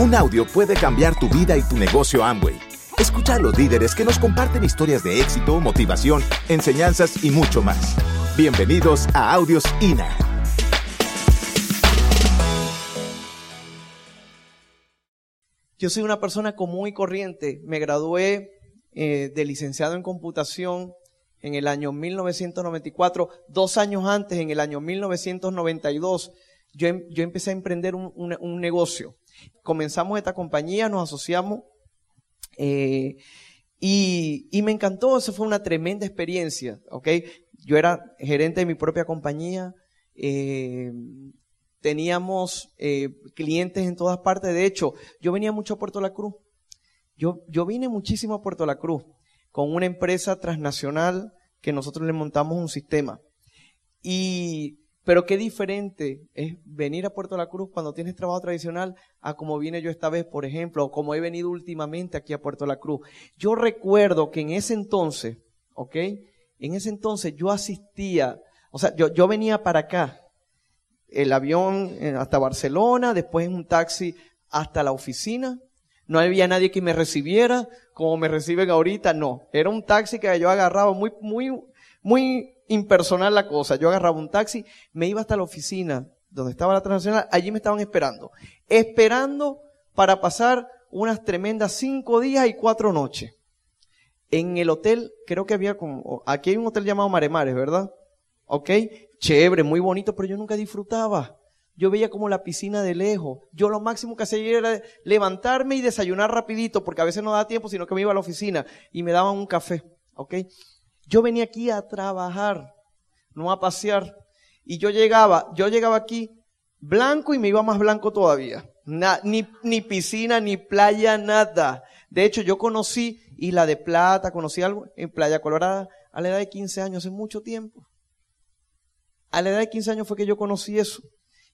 Un audio puede cambiar tu vida y tu negocio Amway. Escucha a los líderes que nos comparten historias de éxito, motivación, enseñanzas y mucho más. Bienvenidos a Audios INA. Yo soy una persona común y corriente. Me gradué eh, de licenciado en computación en el año 1994. Dos años antes, en el año 1992, yo, em, yo empecé a emprender un, negocio. Comenzamos esta compañía, nos asociamos eh, y, y, me encantó. Eso fue una tremenda experiencia. ¿ok? Yo era gerente de mi propia compañía. Eh, teníamos eh, clientes en todas partes. De hecho, yo venía mucho a Puerto La Cruz. Yo, yo vine muchísimo a Puerto La Cruz con una empresa transnacional que nosotros le montamos un sistema. Y, pero qué diferente es venir a Puerto La Cruz cuando tienes trabajo tradicional a como vine yo esta vez, por ejemplo, o como he venido últimamente aquí a Puerto La Cruz. Yo recuerdo que en ese entonces, ¿ok? En ese entonces yo asistía, o sea, yo, yo venía para acá, el avión eh, hasta Barcelona, después en un taxi hasta la oficina. No había nadie que me recibiera como me reciben ahorita, no. Era un taxi que yo agarraba muy, muy, muy impersonal la cosa. Yo agarraba un taxi, me iba hasta la oficina donde estaba la transnacional, allí me estaban esperando. Esperando para pasar unas tremendas cinco días y cuatro noches. En el hotel, creo que había como, aquí hay un hotel llamado Maremares, ¿verdad? ¿Ok? Chévere, muy bonito, pero yo nunca disfrutaba. Yo veía como la piscina de lejos. Yo lo máximo que hacía era levantarme y desayunar rapidito, porque a veces no daba tiempo, sino que me iba a la oficina y me daban un café. ¿Ok? Yo venía aquí a trabajar, no a pasear. Y yo llegaba, yo llegaba aquí blanco y me iba más blanco todavía. ni, ni piscina, ni playa, nada. De hecho, yo conocí Isla de Plata, conocí algo en Playa Colorada a la edad de 15 años, hace mucho tiempo. A la edad de 15 años fue que yo conocí eso.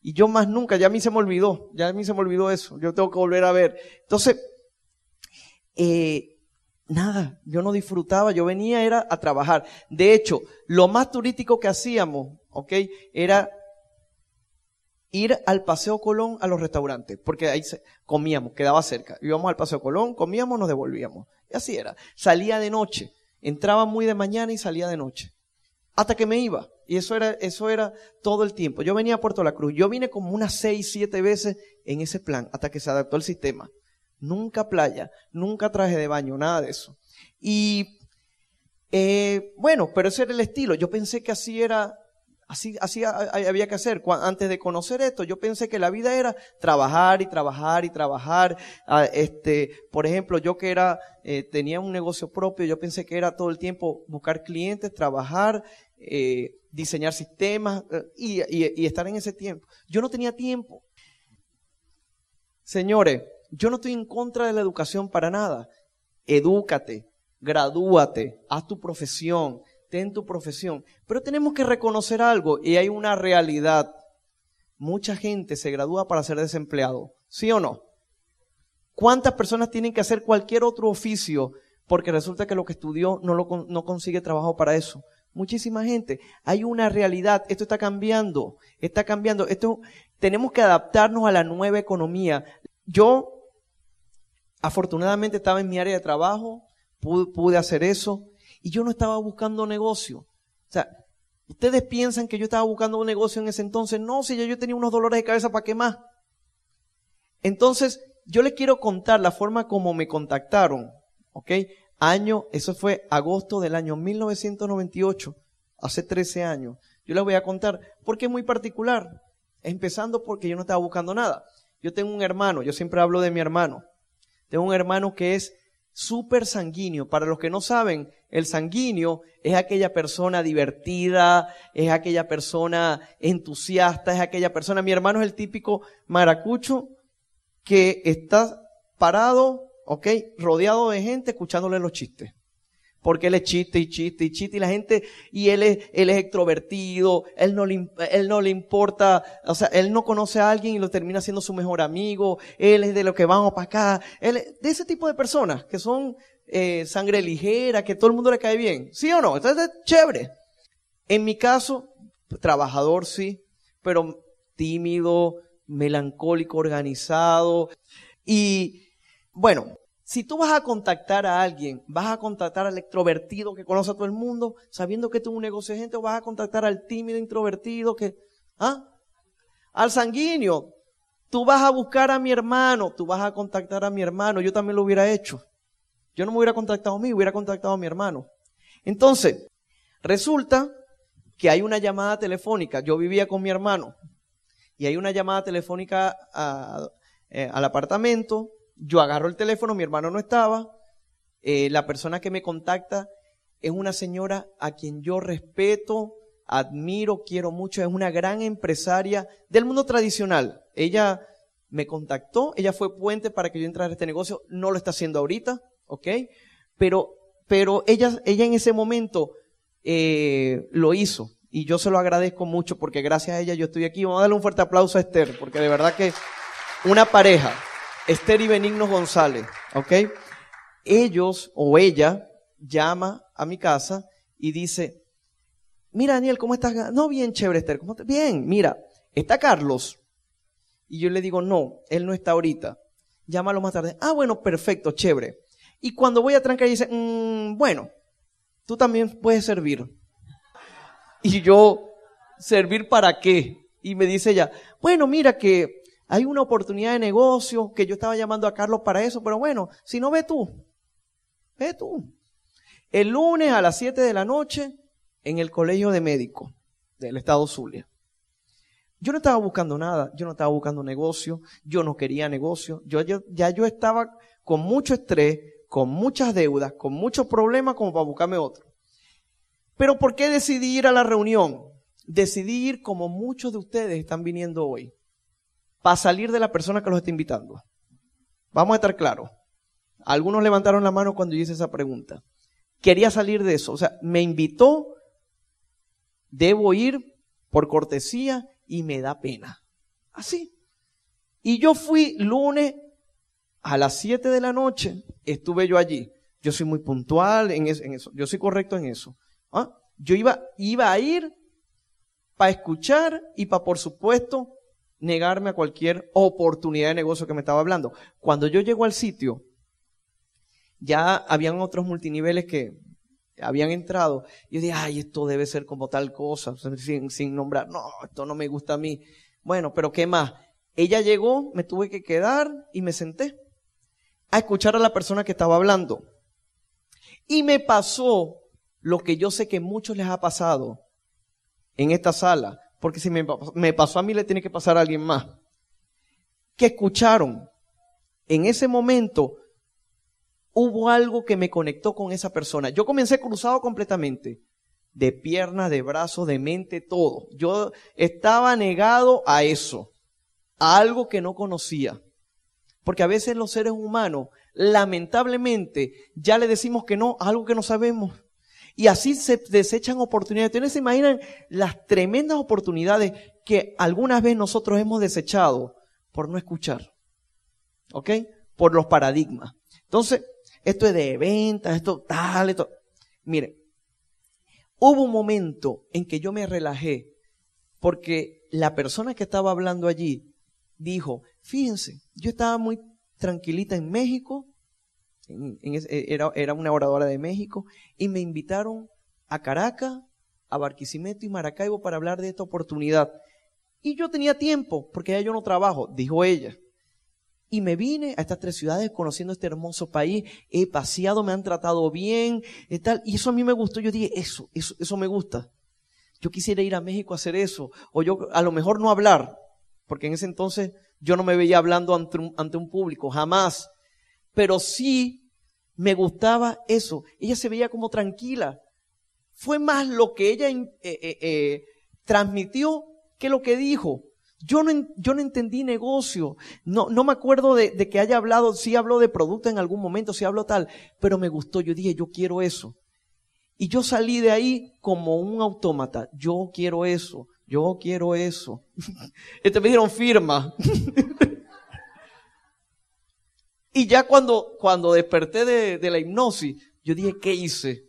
Y yo más nunca, ya a mí se me olvidó, ya a mí se me olvidó eso. Yo tengo que volver a ver. Entonces, eh, nada, yo no disfrutaba, yo venía era a trabajar. De hecho, lo más turístico que hacíamos, ¿ok? Era ir al Paseo Colón a los restaurantes, porque ahí comíamos, quedaba cerca. Íbamos al Paseo Colón, comíamos, nos devolvíamos. Y así era. Salía de noche, entraba muy de mañana y salía de noche. Hasta que me iba. Y eso era, eso era todo el tiempo. Yo venía a Puerto La Cruz. Yo vine como unas seis, siete veces en ese plan hasta que se adaptó el sistema. Nunca playa, nunca traje de baño, nada de eso. Y eh, bueno, pero ese era el estilo. Yo pensé que así era, así, así había que hacer. Antes de conocer esto, yo pensé que la vida era trabajar y trabajar y trabajar. Ah, este, por ejemplo, yo que era, eh, tenía un negocio propio, yo pensé que era todo el tiempo buscar clientes, trabajar, eh, diseñar sistemas eh, y, y, y estar en ese tiempo. Yo no tenía tiempo. Señores, yo no estoy en contra de la educación para nada. Edúcate, gradúate, haz tu profesión, ten tu profesión. Pero tenemos que reconocer algo y hay una realidad. Mucha gente se gradúa para ser desempleado, ¿sí o no? ¿Cuántas personas tienen que hacer cualquier otro oficio porque resulta que lo que estudió no, lo, no consigue trabajo para eso? Muchísima gente. Hay una realidad. Esto está cambiando. Está cambiando. Esto, tenemos que adaptarnos a la nueva economía. Yo, afortunadamente, estaba en mi área de trabajo. Pude, hacer eso. Y yo no estaba buscando negocio. O sea, ¿ustedes piensan que yo estaba buscando un negocio en ese entonces? No, si ya yo tenía unos dolores de cabeza, ¿para qué más? Entonces, yo les quiero contar la forma como me contactaron. ¿Ok? Año, eso fue agosto del año 1998, hace 13 años. Yo les voy a contar porque es muy particular. Empezando porque yo no estaba buscando nada. Yo tengo un hermano, yo siempre hablo de mi hermano. Tengo un hermano que es súper sanguíneo. Para los que no saben, el sanguíneo es aquella persona divertida, es aquella persona entusiasta, es aquella persona. Mi hermano es el típico maracucho que está parado ¿ok? Rodeado de gente escuchándole los chistes. Porque él es chiste y chiste y chiste y la gente, y él es, él es extrovertido, él no, le, él no le importa, o sea, él no conoce a alguien y lo termina siendo su mejor amigo, él es de lo que vamos para acá, él es de ese tipo de personas que son eh, sangre ligera, que todo el mundo le cae bien, ¿sí o no? Entonces es chévere. En mi caso, trabajador sí, pero tímido, melancólico, organizado, Y bueno, si tú vas a contactar a alguien, vas a contactar al extrovertido que conoce a todo el mundo, sabiendo que tú un negocio de gente, o vas a contactar al tímido introvertido que, ¿ah? Al sanguíneo. Tú vas a buscar a mi hermano, tú vas a contactar a mi hermano, yo también lo hubiera hecho. Yo no me hubiera contactado a mí, hubiera contactado a mi hermano. Entonces, resulta que hay una llamada telefónica. Yo vivía con mi hermano y hay una llamada telefónica eh, al apartamento yo agarro el teléfono, mi hermano no estaba, eh, la persona que me contacta es una señora a quien yo respeto, admiro, quiero mucho, es una gran empresaria del mundo tradicional. Ella me contactó, ella fue puente para que yo entrara a este negocio, no lo está haciendo ahorita, ¿ok? Pero, pero ella, ella en ese momento eh, lo hizo y yo se lo agradezco mucho porque gracias a ella yo estoy aquí. Vamos a darle un fuerte aplauso a Esther porque de verdad que una pareja Esther y Benigno González, ¿ok? Ellos o ella llama a mi casa y dice, mira Daniel, ¿cómo estás? No, bien chévere Esther, ¿cómo estás? Bien, mira, ¿está Carlos? Y yo le digo, no, él no está ahorita. Llámalo más tarde. Ah, bueno, perfecto, chévere. Y cuando voy a trancar, dice, mm, bueno, tú también puedes servir. Y yo, ¿servir para qué? Y me dice ella, bueno, mira que hay una oportunidad de negocio que yo estaba llamando a Carlos para eso, pero bueno, si no ve tú, ve tú. El lunes a las 7 de la noche en el colegio de médicos del estado Zulia. Yo no estaba buscando nada, yo no estaba buscando negocio, yo no quería negocio, yo, ya yo estaba con mucho estrés, con muchas deudas, con muchos problemas como para buscarme otro. Pero ¿por qué decidí ir a la reunión? Decidí ir como muchos de ustedes están viniendo hoy para salir de la persona que los está invitando? Vamos a estar claros. Algunos levantaron la mano cuando yo hice esa pregunta. Quería salir de eso. O sea, me invitó, debo ir por cortesía y me da pena. Así. Y yo fui lunes a las 7 de la noche, estuve yo allí. Yo soy muy puntual en eso, yo soy correcto en eso. ¿Ah? Yo iba, iba a ir para escuchar y para, por supuesto, negarme a cualquier oportunidad de negocio que me estaba hablando. Cuando yo llego al sitio, ya habían otros multiniveles que habían entrado. Yo dije, ay, esto debe ser como tal cosa, sin, sin nombrar. No, esto no me gusta a mí. Bueno, pero ¿qué más? Ella llegó, me tuve que quedar y me senté a escuchar a la persona que estaba hablando. Y me pasó lo que yo sé que muchos les ha pasado en esta sala. Porque si me, pasó a mí, le tiene que pasar a alguien más. Que escucharon. En ese momento hubo algo que me conectó con esa persona. Yo comencé cruzado completamente. De piernas, de brazos, de mente, todo. Yo estaba negado a eso. A algo que no conocía. Porque a veces los seres humanos, lamentablemente, ya le decimos que no a algo que no sabemos. Y así se desechan oportunidades. Ustedes se imaginan las tremendas oportunidades que algunas veces nosotros hemos desechado por no escuchar. ¿Ok? Por los paradigmas. Entonces, esto es de ventas, esto tal, esto. Mire, hubo un momento en que yo me relajé porque la persona que estaba hablando allí dijo, fíjense, yo estaba muy tranquilita en México, eh, era, era una oradora de México, y me invitaron a Caracas, a Barquisimeto y Maracaibo para hablar de esta oportunidad. Y yo tenía tiempo, porque ya yo no trabajo, dijo ella. Y me vine a estas tres ciudades conociendo este hermoso país, he paseado, me han tratado bien, y tal. Y eso a mí me gustó. Yo dije, eso, eso, eso me gusta. Yo quisiera ir a México a hacer eso. O yo, a lo mejor no hablar, porque en ese entonces yo no me veía hablando ante un, ante un público, jamás pero sí me gustaba eso. Ella se veía como tranquila. Fue más lo que ella eh, eh, eh, transmitió que lo que dijo. Yo no, entendí negocio. No, me acuerdo de, que haya hablado, sí habló de producto en algún momento, sí habló tal, pero me gustó. Yo dije, yo quiero eso. Y yo salí de ahí como un autómata. Yo quiero eso. Yo quiero eso. Este me dieron firma. Y ya cuando, cuando desperté de, de la hipnosis, yo dije, ¿qué hice?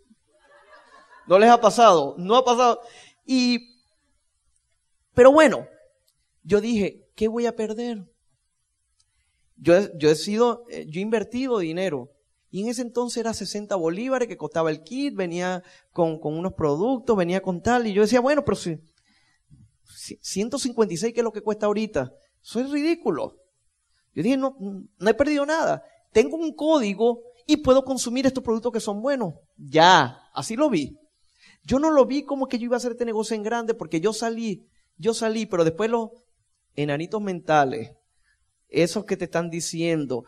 ¿No les ha pasado? No ha pasado. Y, pero bueno, yo dije, ¿qué voy a perder? Yo, yo he sido, eh, yo he invertido dinero. Y en ese entonces era 60 bolívares que costaba el kit, venía con, con unos productos, venía con tal. Y yo decía, bueno, pero si, 156 que es lo que cuesta ahorita, eso es ridículo. Yo dije, no, no he perdido nada. Tengo un código y puedo consumir estos productos que son buenos. Ya, así lo vi. Yo no lo vi como que yo iba a hacer este negocio en grande porque yo salí, yo salí, pero después los enanitos mentales, esos que te están diciendo,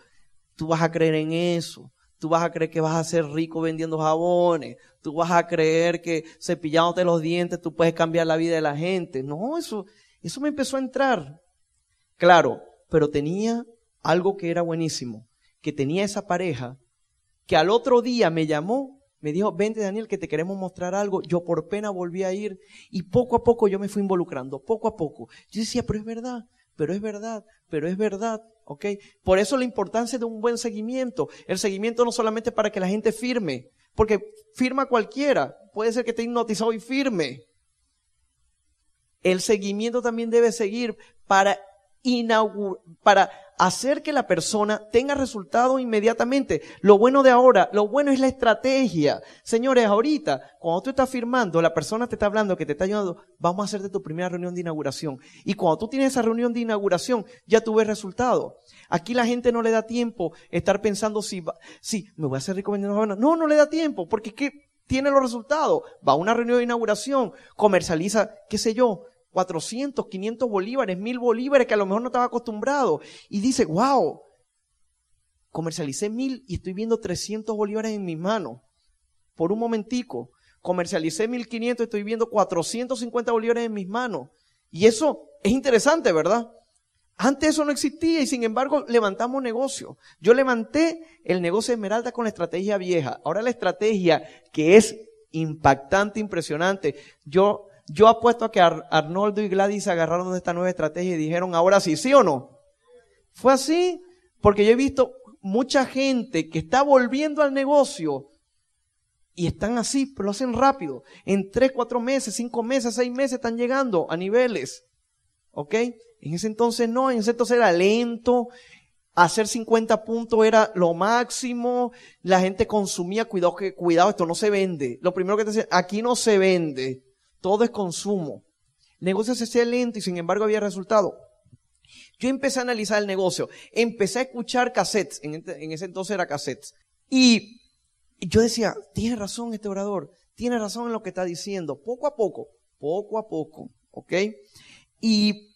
tú vas a creer en eso, tú vas a creer que vas a ser rico vendiendo jabones, tú vas a creer que cepillándote los dientes tú puedes cambiar la vida de la gente. No, eso, eso me empezó a entrar. Claro, pero tenía algo que era buenísimo, que tenía esa pareja que al otro día me llamó me dijo, vente Daniel, que te queremos mostrar algo. Yo por pena volví a ir y poco a poco yo me fui involucrando, poco a poco. Yo decía, pero es verdad, pero es verdad, pero es verdad, ¿ok? Por eso la importancia de un buen seguimiento. El seguimiento no solamente para que la gente firme, porque firma cualquiera. Puede ser que esté hipnotizado y firme. El seguimiento también debe seguir para para hacer que la persona tenga resultado inmediatamente. Lo bueno de ahora, lo bueno es la estrategia. Señores, ahorita, cuando tú estás firmando, la persona te está hablando, que te está ayudando, vamos a hacerte tu primera reunión de inauguración. Y cuando tú tienes esa reunión de inauguración, ya tú ves resultado. Aquí la gente no le da tiempo estar pensando si, si me voy a hacer rico vendiendo No, no le da tiempo, porque ¿qué? tiene los resultados. Va a una reunión de inauguración, comercializa, qué sé yo, 400, 500 bolívares, 1000 bolívares que a lo mejor no estaba acostumbrado. Y dice, wow, comercialicé 1000 y estoy viendo 300 bolívares en mis manos. Por un momentico. Comercialicé 1500 y estoy viendo 450 bolívares en mis manos. Y eso es interesante, ¿verdad? Antes eso no existía y sin embargo levantamos negocio. Yo levanté el negocio de Esmeralda con la estrategia vieja. Ahora la estrategia que es impactante, impresionante. Yo yo apuesto a que Arnoldo y Gladys agarraron esta nueva estrategia y dijeron, ahora sí, ¿sí o no? Fue así, porque yo he visto mucha gente que está volviendo al negocio y están así, pero lo hacen rápido. En tres, cuatro meses, cinco meses, seis meses están llegando a niveles. ¿Ok? En ese entonces no, en ese entonces era lento. Hacer 50 puntos era lo máximo. La gente consumía, cuidado, que, cuidado, esto no se vende. Lo primero que te dicen, aquí no se vende. Todo es consumo. El negocio se hacía lento y sin embargo había resultado. Yo empecé a analizar el negocio, empecé a escuchar cassettes, en, en ese entonces era cassettes, y yo decía, tiene razón este orador, tiene razón en lo que está diciendo, poco a poco, poco a poco, ¿ok? Y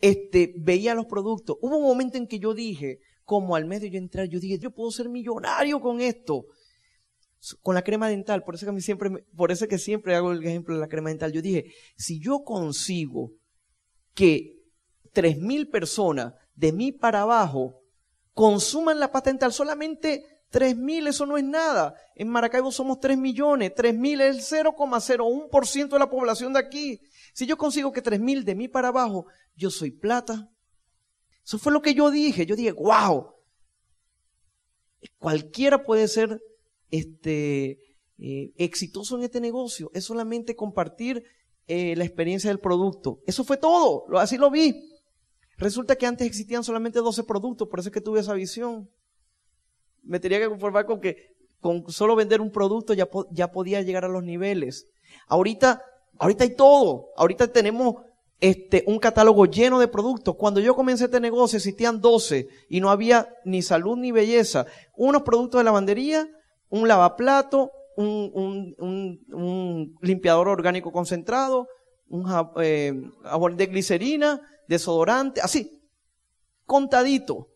este, veía los productos. Hubo un momento en que yo dije, como al medio yo entrar, yo dije, yo puedo ser millonario con esto con la crema dental, por eso que siempre, por eso que siempre hago el ejemplo de la crema dental. Yo dije, si yo consigo que tres mil personas de mí para abajo consuman la pasta dental, solamente tres mil, eso no es nada. En Maracaibo somos tres millones, tres mil es el 0,01% de la población de aquí. Si yo consigo que tres mil de mí para abajo, yo soy plata. Eso fue lo que yo dije. Yo dije, wow, cualquiera puede ser este, eh, exitoso en este negocio es solamente compartir eh, la experiencia del producto. Eso fue todo, así lo vi. Resulta que antes existían solamente 12 productos, por eso es que tuve esa visión. Me tenía que conformar con que con solo vender un producto ya, ya podía llegar a los niveles. Ahorita, ahorita hay todo. Ahorita tenemos este, un catálogo lleno de productos. Cuando yo comencé este negocio existían 12 y no había ni salud ni belleza. Unos productos de lavandería, un lavaplato, un, limpiador orgánico concentrado, un eh, jabón de glicerina, desodorante, así, contadito.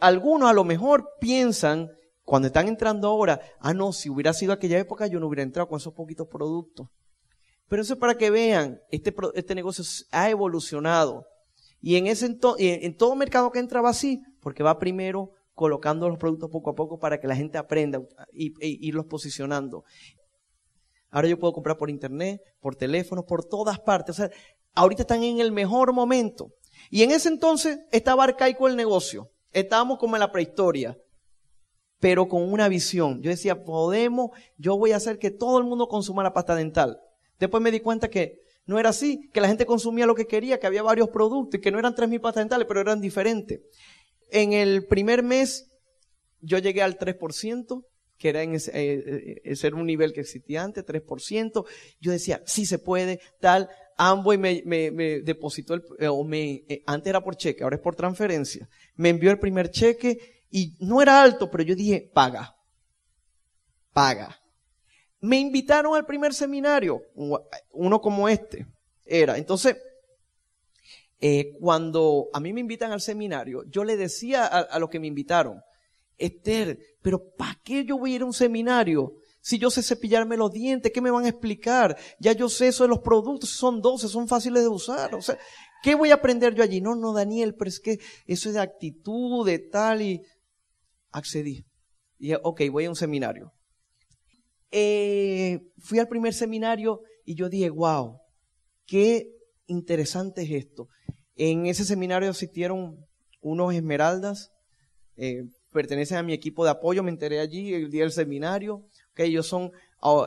algunos a lo mejor piensan, cuando están entrando ahora, ah, no, si hubiera sido aquella época yo no hubiera entrado con esos poquitos productos. Pero eso es para que vean, este, este negocio ha evolucionado. Y en, ese en todo mercado que entraba así, porque va primero colocando los productos poco a poco para que la gente aprenda y, e irlos posicionando. Ahora yo puedo comprar por internet, por teléfono, por todas partes. O sea, ahorita están en el mejor momento. Y en ese entonces estaba arcaico el negocio. Estábamos como en la prehistoria, pero con una visión. Yo decía, podemos, yo voy a hacer que todo el mundo consuma la pasta dental. Después me di cuenta que no era así, que la gente consumía lo que quería, que había varios productos y que no eran 3.000 pastas dentales, pero eran diferentes en el primer mes, yo llegué al 3%, que era en ese, eh, eh, un nivel que existía antes, 3%. Yo decía, sí se puede, tal. Amway me, me, depositó, el, eh, o me, antes era por cheque, ahora es por transferencia. Me envió el primer cheque y no era alto, pero yo dije, paga, paga. Me invitaron al primer seminario, uno como este era. Entonces, eh, cuando a mí me invitan al seminario, yo le decía a, los que me invitaron, Esther, pero ¿para qué yo voy a ir a un seminario? Si yo sé cepillarme los dientes, ¿qué me van a explicar? Ya yo sé eso de los productos, son 12, son fáciles de usar. O sea, ¿qué voy a aprender yo allí? No, no, Daniel, pero es que eso es de actitud, de tal, y accedí. Y dije, ok, voy a un seminario. Eh, fui al primer seminario y yo dije, wow, qué interesante es esto. En ese seminario asistieron unos esmeraldas, eh, pertenecen a mi equipo de apoyo, me enteré allí el día del seminario, que ellos son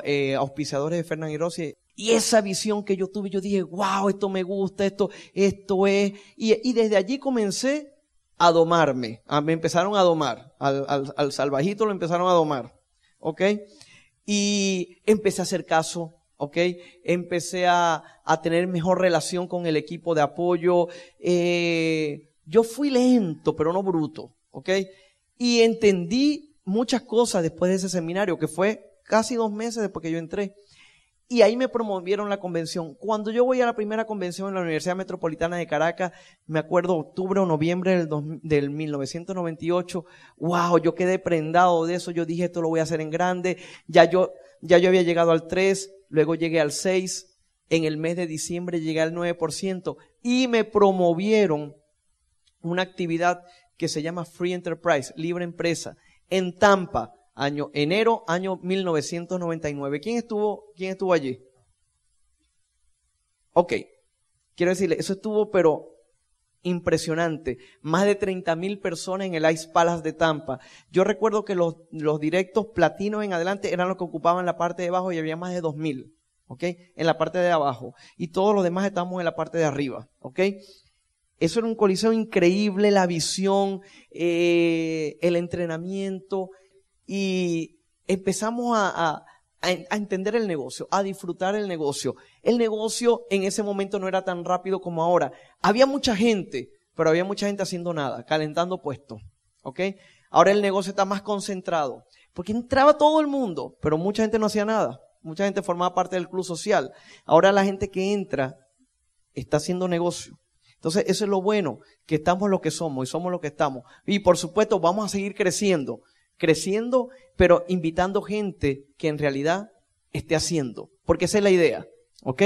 eh, auspiciadores de Fernán y Rossi. Y esa visión que yo tuve, yo dije, wow, esto me gusta, esto, esto es. Y, desde allí comencé a domarme. me empezaron a domar. Al, al, salvajito lo empezaron a domar. ¿Ok? Y empecé a hacer caso. ¿Ok? Empecé a, a, tener mejor relación con el equipo de apoyo. Eh, yo fui lento, pero no bruto, ¿ok? Y entendí muchas cosas después de ese seminario, que fue casi dos meses después que yo entré. Y ahí me promovieron la convención. Cuando yo voy a la primera convención en la Universidad Metropolitana de Caracas, me acuerdo octubre o noviembre del, del 1998, wow, yo quedé prendado de eso, yo dije esto lo voy a hacer en grande, ya yo, ya yo había llegado al 3, luego llegué al 6, en el mes de diciembre llegué al 9% y me promovieron una actividad que se llama Free Enterprise, libre empresa, en Tampa, año enero, año 1999. ¿Quién estuvo, quién estuvo allí? Ok, quiero decirle, eso estuvo, pero impresionante. Más de 30 mil personas en el Ice Palace de Tampa. Yo recuerdo que los, los directos platinos en adelante eran los que ocupaban la parte de abajo y había más de 2 mil. ¿Ok? En la parte de abajo. Y todos los demás estamos en la parte de arriba. ¿Ok? Eso era un coliseo increíble, la visión, eh, el entrenamiento y empezamos a, a, entender el negocio, a disfrutar el negocio. El negocio en ese momento no era tan rápido como ahora. Había mucha gente, pero había mucha gente haciendo nada, calentando puestos. ¿Ok? Ahora el negocio está más concentrado. Porque entraba todo el mundo, pero mucha gente no hacía nada. Mucha gente formaba parte del club social. Ahora la gente que entra está haciendo negocio. Entonces, eso es lo bueno, que estamos lo que somos y somos lo que estamos. Y por supuesto, vamos a seguir creciendo, creciendo, pero invitando gente que en realidad esté haciendo, porque esa es la idea, ¿ok?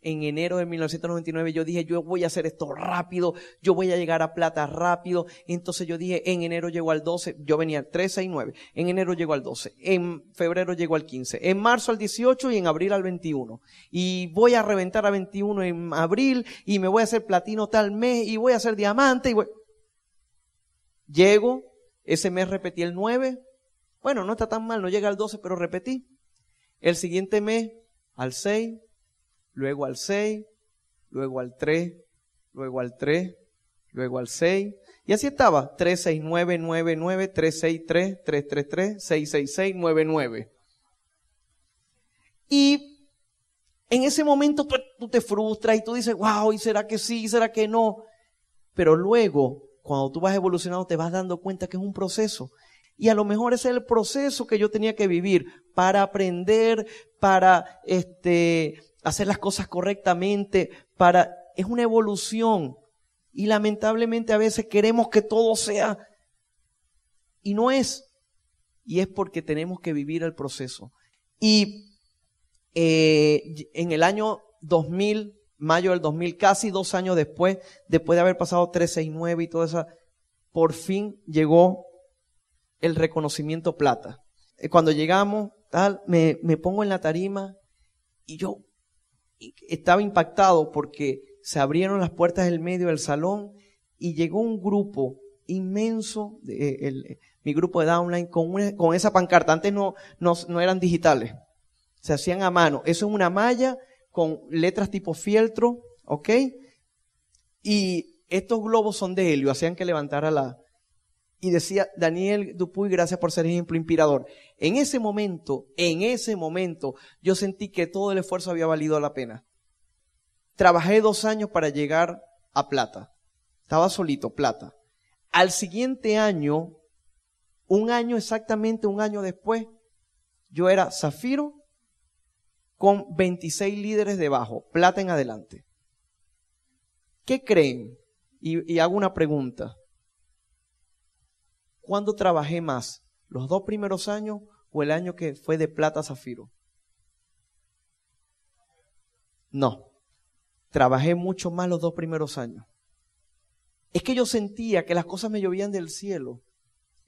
en enero de 1999 yo dije, yo voy a hacer esto rápido, yo voy a llegar a plata rápido. Entonces yo dije, en enero llego al 12, yo venía al 13 y 9, en enero llego al 12, en febrero llego al 15, en marzo al 18 y en abril al 21. Y voy a reventar a 21 en abril y me voy a hacer platino tal mes y voy a hacer diamante y voy... Llego, ese mes repetí el 9, bueno, no está tan mal, no llega al 12, pero repetí. El siguiente mes al 6, luego al 6, luego al 3, luego al 3, luego al 6. Y así estaba, 3, 6, 9, 9, 9, 3, 6, 3, 3, 3, 3, 6, 6, 6, 9, 9. Y en ese momento tú, tú te frustras y tú dices, wow, ¿y será que sí? ¿Será que no? Pero luego, cuando tú vas evolucionando, te vas dando cuenta que es un proceso. Y a lo mejor ese es el proceso que yo tenía que vivir para aprender, para este, hacer las cosas correctamente, para, es una evolución. Y lamentablemente a veces queremos que todo sea, y no es. Y es porque tenemos que vivir el proceso. Y eh, en el año 2000, mayo del 2000, casi dos años después, después de haber pasado 369 y todo eso, por fin llegó el reconocimiento plata. Eh, cuando llegamos, tal, me, pongo en la tarima y yo estaba impactado porque se abrieron las puertas del medio del salón y llegó un grupo inmenso, de, eh, el, mi grupo de downline, con, con esa pancarta. Antes no, no, no, eran digitales, se hacían a mano. Eso es una malla con letras tipo fieltro, ¿ok? Y estos globos son de helio, hacían que levantara la... Y decía, Daniel Dupuy, gracias por ser ejemplo inspirador. En ese momento, en ese momento, yo sentí que todo el esfuerzo había valido la pena. Trabajé dos años para llegar a plata. Estaba solito, plata. Al siguiente año, un año exactamente, un año después, yo era zafiro con 26 líderes debajo, plata en adelante. ¿Qué creen? Y, hago una pregunta. ¿Cuándo trabajé más? ¿Los dos primeros años o el año que fue de plata a zafiro? No. Trabajé mucho más los dos primeros años. Es que yo sentía que las cosas me llovían del cielo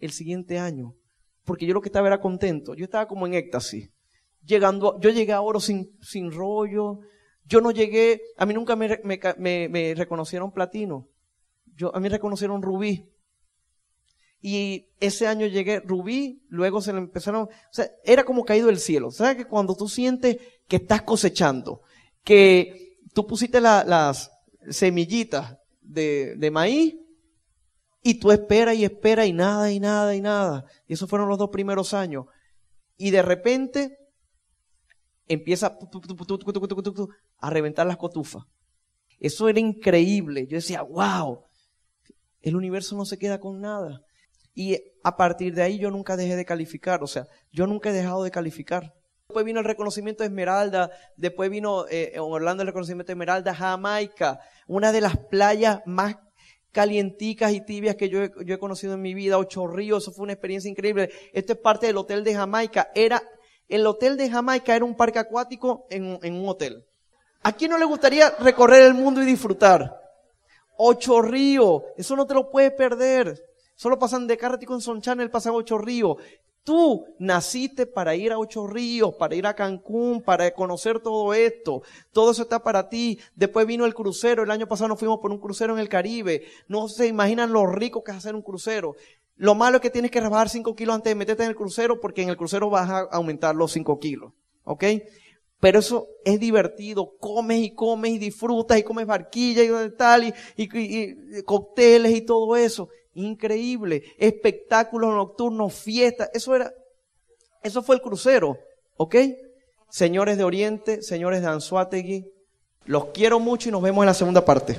el siguiente año. Porque yo lo que estaba era contento. Yo estaba como en éxtasis. Llegando, yo llegué a oro sin, sin rollo. Yo no llegué, a mí nunca me, me, me reconocieron platino. Yo, a mí reconocieron rubí. Y ese año llegué rubí, luego se le empezaron, o sea, era como caído del cielo. ¿Sabes que cuando tú sientes que estás cosechando, que tú pusiste las semillitas de, de maíz y tú esperas y esperas y nada y nada y nada. Y esos fueron los dos primeros años. Y de repente empieza a reventar las cotufas. Eso era increíble. Yo decía, wow, el universo no se queda con nada. Y a partir de ahí yo nunca dejé de calificar, o sea, yo nunca he dejado de calificar. Después vino el reconocimiento de Esmeralda, después vino eh, Orlando el reconocimiento de Esmeralda, Jamaica, una de las playas más calienticas y tibias que yo he, conocido en mi vida, Ocho Ríos, eso fue una experiencia increíble. Esto es parte del hotel de Jamaica. Era, el hotel de Jamaica era un parque acuático en, un hotel. ¿A quién no le gustaría recorrer el mundo y disfrutar? Ocho Ríos, eso no te lo puedes perder. Solo pasan de Carretico en Son Channel, pasan Ocho Ríos. Tú naciste para ir a Ocho Ríos, para ir a Cancún, para conocer todo esto. Todo eso está para ti. Después vino el crucero. El año pasado nos fuimos por un crucero en el Caribe. No se imaginan lo rico que es hacer un crucero. Lo malo es que tienes que rebajar cinco kilos antes de meterte en el crucero porque en el crucero vas a aumentar los cinco kilos. ¿Ok? Pero eso es divertido. Comes y comes y disfrutas y comes barquilla y tal, y, y, cócteles y todo eso. Increíble. Espectáculos nocturnos, fiestas. Eso era, eso fue el crucero. ¿Ok? Señores de Oriente, señores de Anzuategui, los quiero mucho y nos vemos en la segunda parte.